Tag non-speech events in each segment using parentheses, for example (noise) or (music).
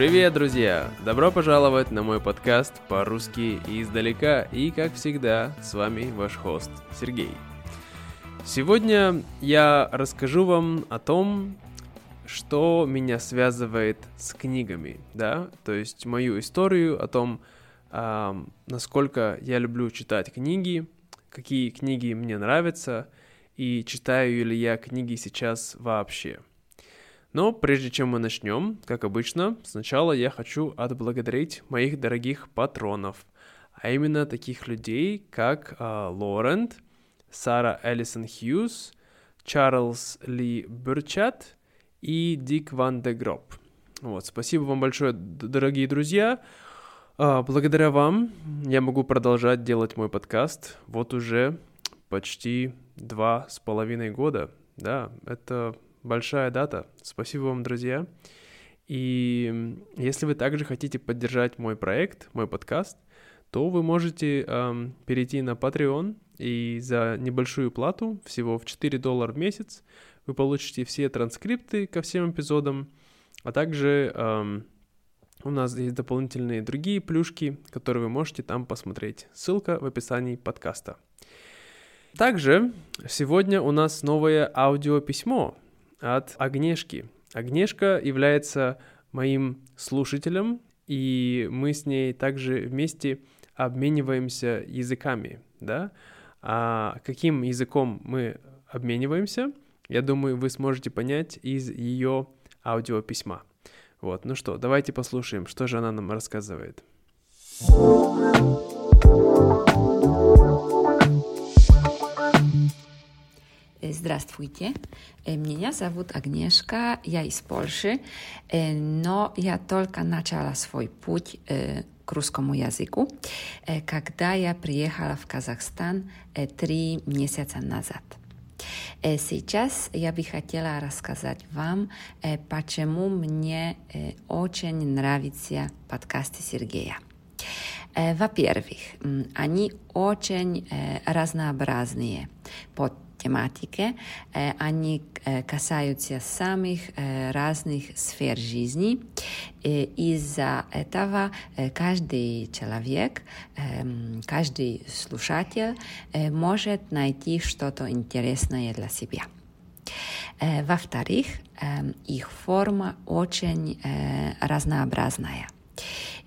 Привет, друзья! Добро пожаловать на мой подкаст по-русски издалека. И, как всегда, с вами ваш хост Сергей. Сегодня я расскажу вам о том, что меня связывает с книгами, да, то есть мою историю о том, э, насколько я люблю читать книги, какие книги мне нравятся и читаю ли я книги сейчас вообще. Но прежде чем мы начнем, как обычно, сначала я хочу отблагодарить моих дорогих патронов, а именно таких людей, как э, Лорент, Сара Эллисон Хьюз, Чарльз Ли Бурчат – и Дик Ван де Гроб. Вот, спасибо вам большое, дорогие друзья. А, благодаря вам я могу продолжать делать мой подкаст. Вот уже почти два с половиной года. Да, это большая дата. Спасибо вам, друзья. И если вы также хотите поддержать мой проект, мой подкаст, то вы можете эм, перейти на Patreon и за небольшую плату, всего в 4 доллара в месяц, вы получите все транскрипты ко всем эпизодам, а также эм, у нас есть дополнительные другие плюшки, которые вы можете там посмотреть. Ссылка в описании подкаста. Также сегодня у нас новое аудиописьмо от Агнешки. Агнешка является моим слушателем, и мы с ней также вместе обмениваемся языками, да? А каким языком мы обмениваемся – я думаю, вы сможете понять из ее аудиописьма. Вот, ну что, давайте послушаем, что же она нам рассказывает. Здравствуйте, меня зовут Агнешка, я из Польши, но я только начала свой путь к русскому языку, когда я приехала в Казахстан три месяца назад. Сейчас я бы хотела рассказать вам, почему мне очень нравятся подкасты Сергея. Во-первых, они очень разнообразные по тематике. Они касаются самых разных сфер жизни. Из-за этого каждый человек, каждый слушатель может найти что-то интересное для себя. Во-вторых, их форма очень разнообразная –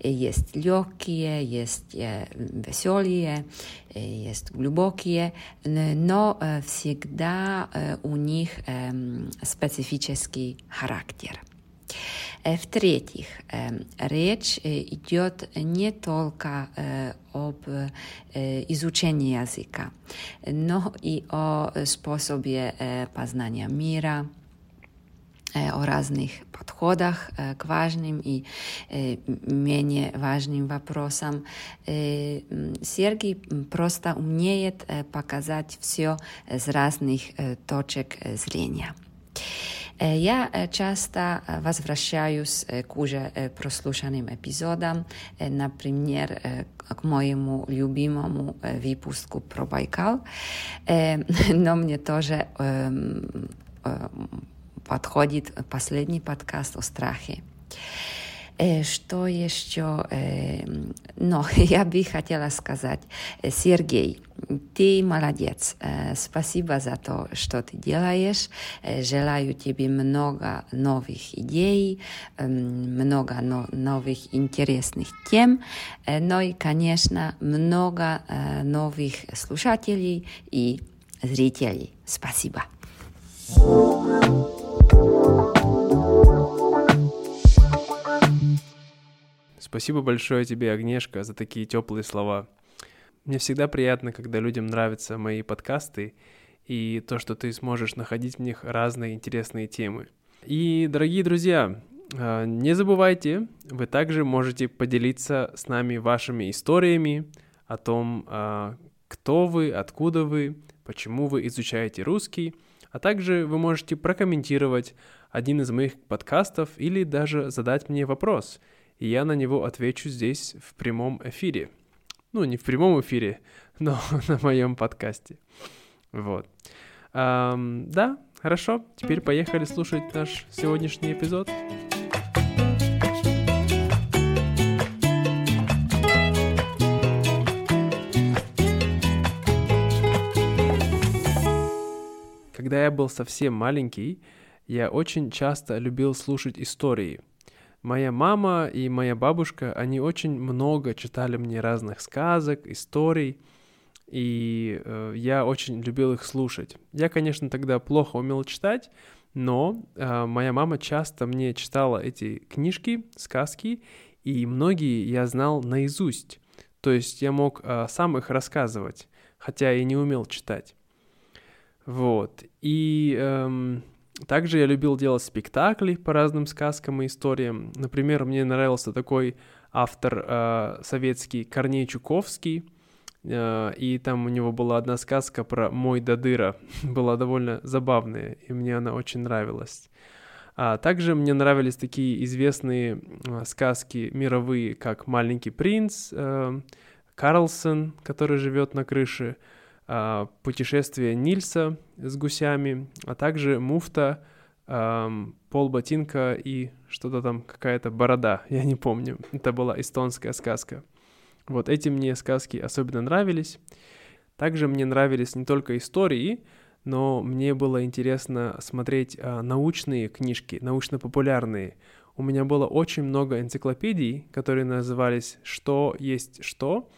есть легкие, есть веселые, есть глубокие, но всегда у них специфический характер. В-третьих, речь идет не только об изучении языка, но и о способе познания мира, о разных подходах к важным и менее важным вопросам. Сергей просто умеет показать все с разных точек зрения. Я часто возвращаюсь к уже прослушанным эпизодам, например, к моему любимому выпуску про Байкал, но мне тоже подходит последний подкаст о страхе. Что еще? Но (laughs) я бы хотела сказать, Сергей, ты молодец. Спасибо за то, что ты делаешь. Желаю тебе много новых идей, много новых интересных тем, но и, конечно, много новых слушателей и зрителей. Спасибо. Спасибо большое тебе, Агнешка, за такие теплые слова. Мне всегда приятно, когда людям нравятся мои подкасты и то, что ты сможешь находить в них разные интересные темы. И, дорогие друзья, а, не забывайте, вы также можете поделиться с нами вашими историями о том, а, кто вы, откуда вы, почему вы изучаете русский, а также вы можете прокомментировать один из моих подкастов или даже задать мне вопрос – и я на него отвечу здесь в прямом эфире. Ну, не в прямом эфире, (laughs) но (laughs) на моем подкасте. Вот. Эм, да, хорошо. Теперь поехали слушать наш сегодняшний эпизод. Когда я был совсем маленький, я очень часто любил слушать истории — Моя мама и моя бабушка, они очень много читали мне разных сказок, историй, и э, я очень любил их слушать. Я, конечно, тогда плохо умел читать, но э, моя мама часто мне читала эти книжки, сказки, и многие я знал наизусть. То есть я мог э, сам их рассказывать, хотя и не умел читать. Вот. И эм, также я любил делать спектакли по разным сказкам и историям. Например, мне нравился такой автор э, советский Корней Чуковский. Э, и там у него была одна сказка про «Мой Дадыра». (laughs) была довольно забавная, и мне она очень нравилась. А также мне нравились такие известные э, сказки мировые, как «Маленький принц», э, «Карлсон», который живет на крыше, «Путешествие Нильса с гусями», а также «Муфта», э, «Пол ботинка» и что-то там, какая-то борода, (laughs) я не помню. Это была эстонская сказка. Вот эти мне сказки особенно нравились. Также мне нравились не только истории, но мне было интересно смотреть а, научные книжки, научно-популярные. У меня было очень много энциклопедий, которые назывались «Что есть что»,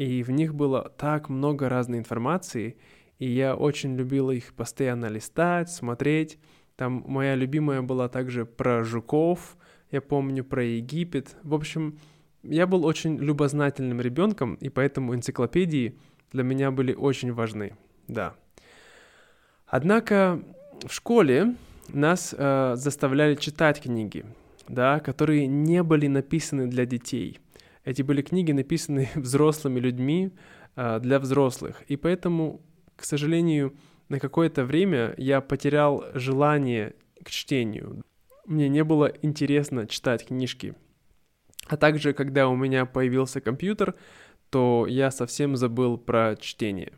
и в них было так много разной информации, и я очень любил их постоянно листать, смотреть. Там моя любимая была также про жуков, я помню про Египет. В общем, я был очень любознательным ребенком, и поэтому энциклопедии для меня были очень важны. Да. Однако в школе нас э, заставляли читать книги, да, которые не были написаны для детей. Эти были книги, написаны (laughs) взрослыми людьми э, для взрослых. И поэтому, к сожалению, на какое-то время я потерял желание к чтению. Мне не было интересно читать книжки. А также, когда у меня появился компьютер, то я совсем забыл про чтение.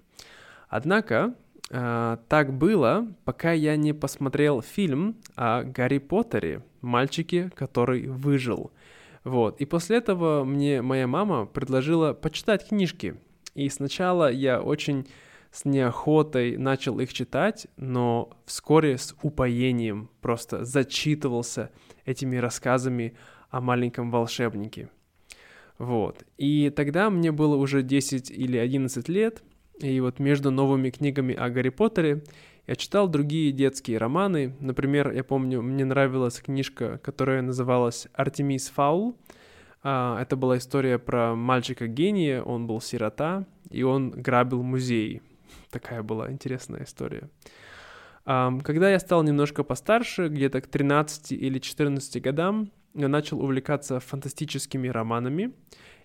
Однако, э, так было, пока я не посмотрел фильм о Гарри Поттере, мальчике, который выжил. Вот. И после этого мне моя мама предложила почитать книжки. И сначала я очень с неохотой начал их читать, но вскоре с упоением просто зачитывался этими рассказами о маленьком волшебнике. Вот. И тогда мне было уже 10 или 11 лет, и вот между новыми книгами о Гарри Поттере я читал другие детские романы. Например, я помню, мне нравилась книжка, которая называлась «Артемис Фаул». А, это была история про мальчика-гения, он был сирота, и он грабил музей. Такая была интересная история. Когда я стал немножко постарше, где-то к 13 или 14 годам, я начал увлекаться фантастическими романами,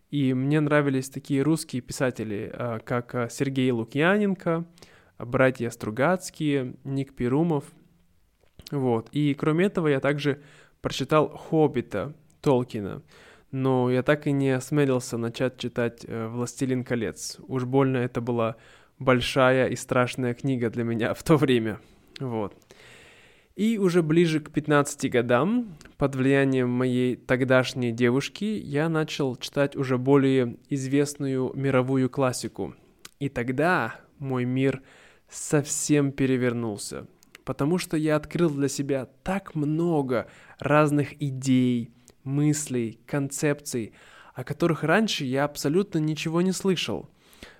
и мне нравились такие русские писатели, а, как а, Сергей Лукьяненко, братья Стругацкие, Ник Перумов. Вот. И кроме этого я также прочитал «Хоббита» Толкина, но я так и не осмелился начать читать э, «Властелин колец». Уж больно это была большая и страшная книга для меня в то время. Вот. И уже ближе к 15 годам, под влиянием моей тогдашней девушки, я начал читать уже более известную мировую классику. И тогда мой мир совсем перевернулся, потому что я открыл для себя так много разных идей, мыслей, концепций, о которых раньше я абсолютно ничего не слышал –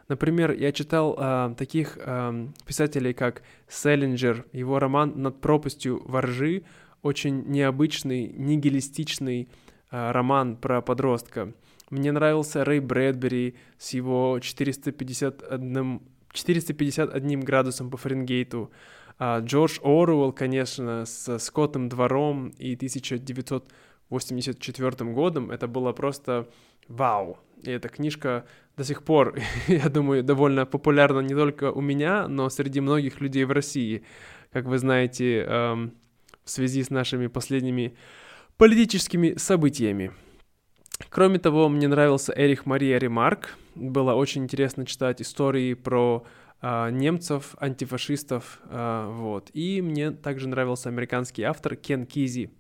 Например, я читал э, таких э, писателей, как Селлинджер, его роман «Над пропастью воржи», очень необычный, нигилистичный э, роман про подростка. Мне нравился Рэй Брэдбери с его 451, 451 градусом по Фаренгейту. А Джордж Оруэлл, конечно, с Скоттом двором и 1984 годом. Это было просто вау. И эта книжка до сих пор, (laughs) я думаю, довольно популярна не только у меня, но среди многих людей в России. Как вы знаете, эм, в связи с нашими последними политическими событиями. Кроме того, мне нравился Эрих Мария Ремарк. Было очень интересно читать истории про э, немцев, антифашистов. Э, вот. И мне также нравился американский автор Кен Кизи.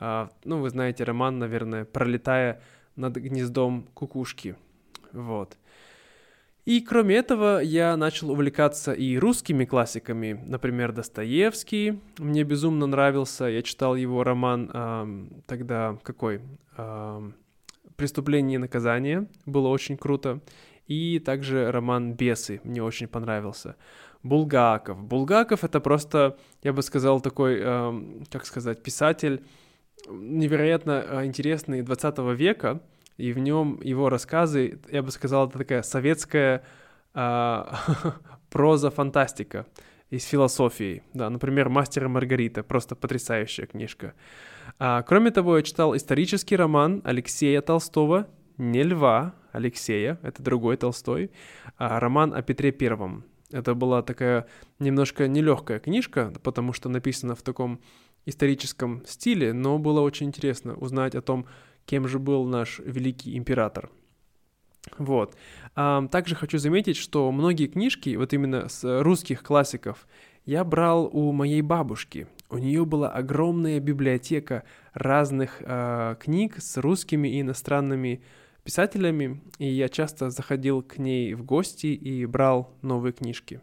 Э, ну, вы знаете роман, наверное, «Пролетая над гнездом кукушки». Вот. И кроме этого, я начал увлекаться и русскими классиками, например, Достоевский. Мне безумно нравился, я читал его роман э, тогда какой? Э, «Преступление и наказание», было очень круто. И также роман «Бесы» мне очень понравился. Булгаков. Булгаков это просто, я бы сказал, такой, э, как сказать, писатель невероятно э, интересный 20 века, и в нем его рассказы, я бы сказал, это такая советская а, (laughs) проза-фантастика из философии. Да, например, «Мастер и Маргарита», просто потрясающая книжка. А, кроме того, я читал исторический роман Алексея Толстого «Не льва», Алексея, это другой Толстой, а роман о Петре Первом. Это была такая немножко нелегкая книжка, потому что написана в таком историческом стиле, но было очень интересно узнать о том, кем же был наш великий император. Вот. Также хочу заметить, что многие книжки, вот именно с русских классиков, я брал у моей бабушки. У нее была огромная библиотека разных э, книг с русскими и иностранными писателями, и я часто заходил к ней в гости и брал новые книжки.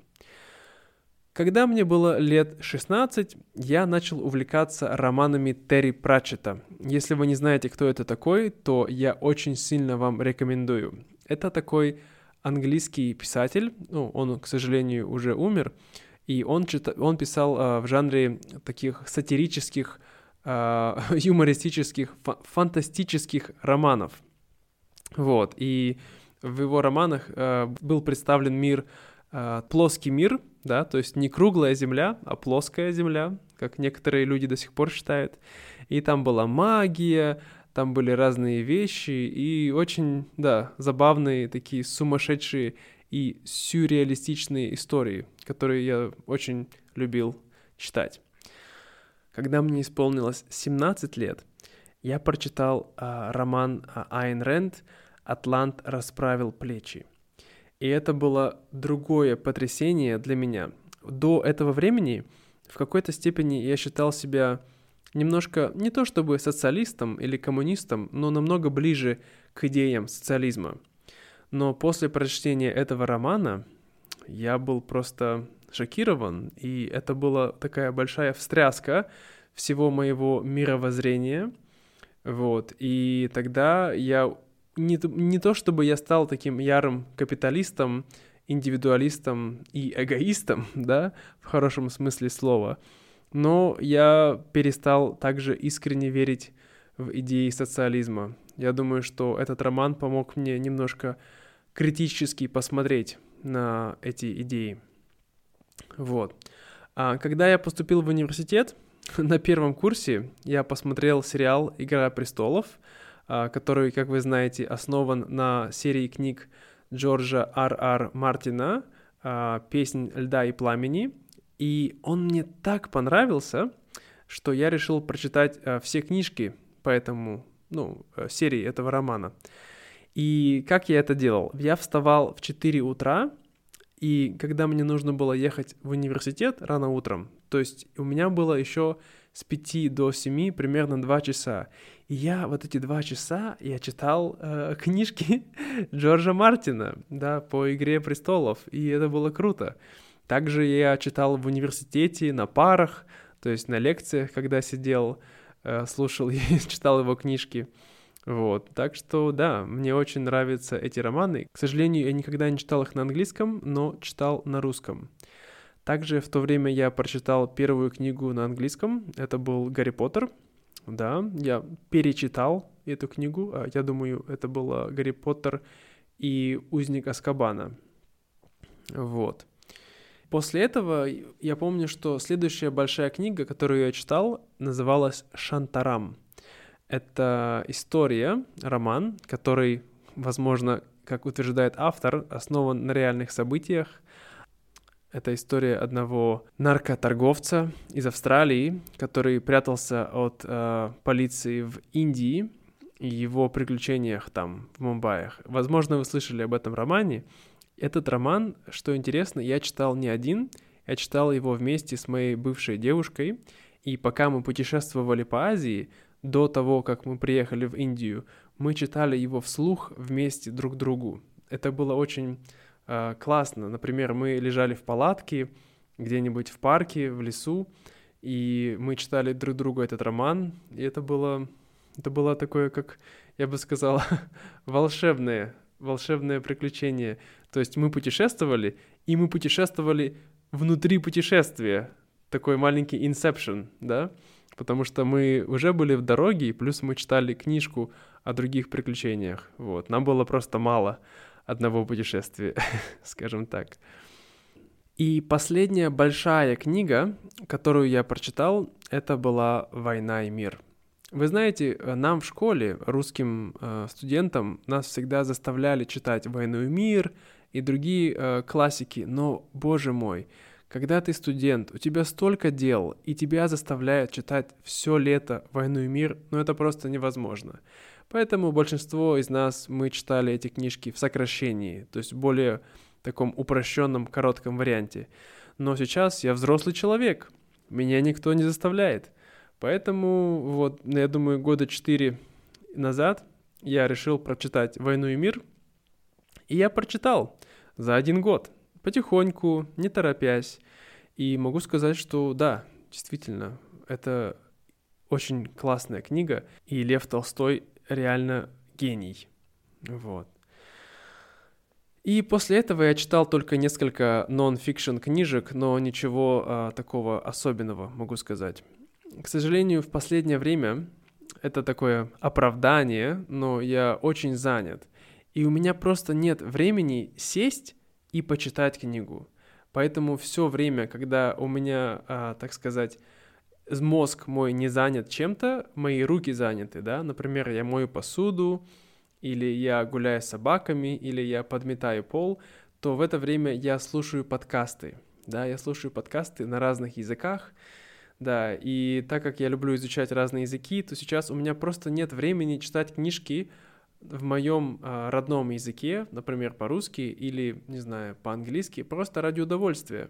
Когда мне было лет 16, я начал увлекаться романами Терри Пратчета. Если вы не знаете, кто это такой, то я очень сильно вам рекомендую. Это такой английский писатель, ну, он, к сожалению, уже умер, и он, чита... он писал э, в жанре таких сатирических, э, (laughs) юмористических, фа- фантастических романов. Вот, и в его романах э, был представлен мир, э, плоский мир, да, то есть не круглая земля, а плоская земля, как некоторые люди до сих пор считают. И там была магия, там были разные вещи и очень, да, забавные такие сумасшедшие и сюрреалистичные истории, которые я очень любил читать. Когда мне исполнилось 17 лет, я прочитал а, роман а, Айн Рэнд «Атлант расправил плечи». И это было другое потрясение для меня. До этого времени в какой-то степени я считал себя немножко не то чтобы социалистом или коммунистом, но намного ближе к идеям социализма. Но после прочтения этого романа я был просто шокирован, и это была такая большая встряска всего моего мировоззрения. Вот, и тогда я не, не то чтобы я стал таким ярым капиталистом, индивидуалистом и эгоистом, (laughs) да, в хорошем смысле слова, но я перестал также искренне верить в идеи социализма. Я думаю, что этот роман помог мне немножко критически посмотреть на эти идеи. Вот. А когда я поступил в университет, (laughs) на первом курсе я посмотрел сериал «Игра престолов», а, который, как вы знаете, основан на серии книг Джорджа Р. Р. Мартина а, «Песнь льда и пламени». И он мне так понравился, что я решил прочитать а, все книжки по этому, ну, серии этого романа. И как я это делал? Я вставал в 4 утра, и когда мне нужно было ехать в университет рано утром, то есть у меня было еще с 5 до 7 примерно 2 часа. И я вот эти два часа я читал э, (laughs) книжки Джорджа Мартина, да, по «Игре престолов», и это было круто. Также я читал в университете на парах, то есть на лекциях, когда сидел, э, слушал (laughs) и читал его книжки. Вот, так что да, мне очень нравятся эти романы. К сожалению, я никогда не читал их на английском, но читал на русском. Также в то время я прочитал первую книгу на английском. Это был «Гарри Поттер», да, я перечитал эту книгу. А, я думаю, это было Гарри Поттер и Узник Аскабана. Вот. После этого я помню, что следующая большая книга, которую я читал, называлась «Шантарам». Это история, роман, который, возможно, как утверждает автор, основан на реальных событиях – это история одного наркоторговца из Австралии, который прятался от э, полиции в Индии и его приключениях там, в Мумбаях. Возможно, вы слышали об этом романе. Этот роман, что интересно, я читал не один, я читал его вместе с моей бывшей девушкой, и пока мы путешествовали по Азии, до того, как мы приехали в Индию, мы читали его вслух вместе друг другу. Это было очень э, классно. Например, мы лежали в палатке где-нибудь в парке, в лесу, и мы читали друг другу этот роман, и это было, это было такое, как я бы сказал, (laughs) волшебное, волшебное приключение. То есть мы путешествовали, и мы путешествовали внутри путешествия. Такой маленький инсепшн, да? Потому что мы уже были в дороге, и плюс мы читали книжку о других приключениях. Вот. Нам было просто мало одного путешествия, (laughs) скажем так. И последняя большая книга, которую я прочитал, это была «Война и мир». Вы знаете, нам в школе, русским э, студентам, нас всегда заставляли читать «Войну и мир» и другие э, классики, но, боже мой, когда ты студент, у тебя столько дел, и тебя заставляют читать все лето «Войну и мир», ну это просто невозможно. Поэтому большинство из нас, мы читали эти книжки в сокращении, то есть более таком упрощенном, коротком варианте. Но сейчас я взрослый человек, меня никто не заставляет. Поэтому вот, я думаю, года четыре назад я решил прочитать «Войну и мир», и я прочитал за один год, потихоньку, не торопясь. И могу сказать, что да, действительно, это очень классная книга, и Лев Толстой реально гений. Вот. И после этого я читал только несколько нон-фикшн книжек, но ничего а, такого особенного, могу сказать. К сожалению, в последнее время это такое оправдание, но я очень занят. И у меня просто нет времени сесть и почитать книгу. Поэтому все время, когда у меня, а, так сказать, мозг мой не занят чем-то, мои руки заняты, да, например, я мою посуду, или я гуляю с собаками, или я подметаю пол, то в это время я слушаю подкасты. Да, я слушаю подкасты на разных языках, да, и так как я люблю изучать разные языки, то сейчас у меня просто нет времени читать книжки в моем а, родном языке, например, по-русски или, не знаю, по-английски, просто ради удовольствия.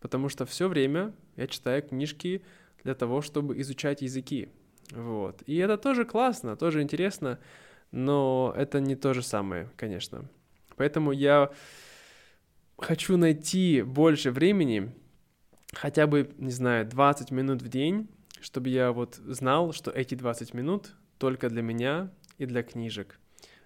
Потому что все время я читаю книжки для того, чтобы изучать языки. Вот. И это тоже классно, тоже интересно но это не то же самое, конечно. Поэтому я хочу найти больше времени, хотя бы, не знаю, 20 минут в день, чтобы я вот знал, что эти 20 минут только для меня и для книжек.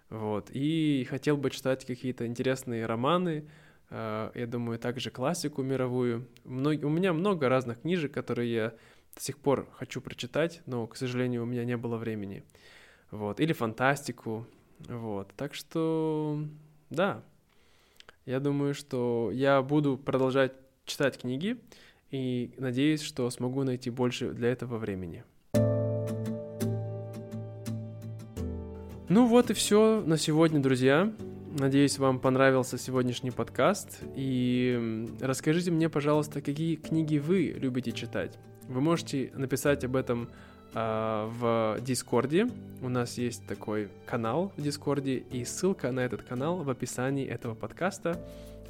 Вот. И хотел бы читать какие-то интересные романы, э, я думаю, также классику мировую. У меня много разных книжек, которые я до сих пор хочу прочитать, но, к сожалению, у меня не было времени вот, или фантастику, вот, так что, да, я думаю, что я буду продолжать читать книги и надеюсь, что смогу найти больше для этого времени. Ну вот и все на сегодня, друзья. Надеюсь, вам понравился сегодняшний подкаст. И расскажите мне, пожалуйста, какие книги вы любите читать. Вы можете написать об этом а, в Дискорде. У нас есть такой канал в Дискорде, и ссылка на этот канал в описании этого подкаста.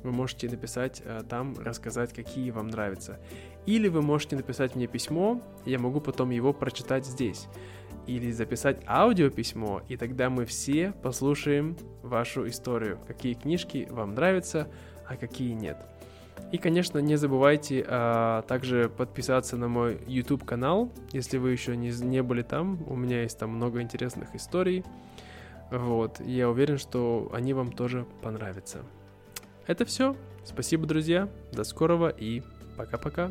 Вы можете написать а, там, рассказать, какие вам нравятся. Или вы можете написать мне письмо, я могу потом его прочитать здесь. Или записать аудиописьмо, и тогда мы все послушаем вашу историю, какие книжки вам нравятся, а какие нет. И, конечно, не забывайте а, также подписаться на мой YouTube канал, если вы еще не, не были там. У меня есть там много интересных историй. Вот, я уверен, что они вам тоже понравятся. Это все. Спасибо, друзья. До скорого и пока-пока.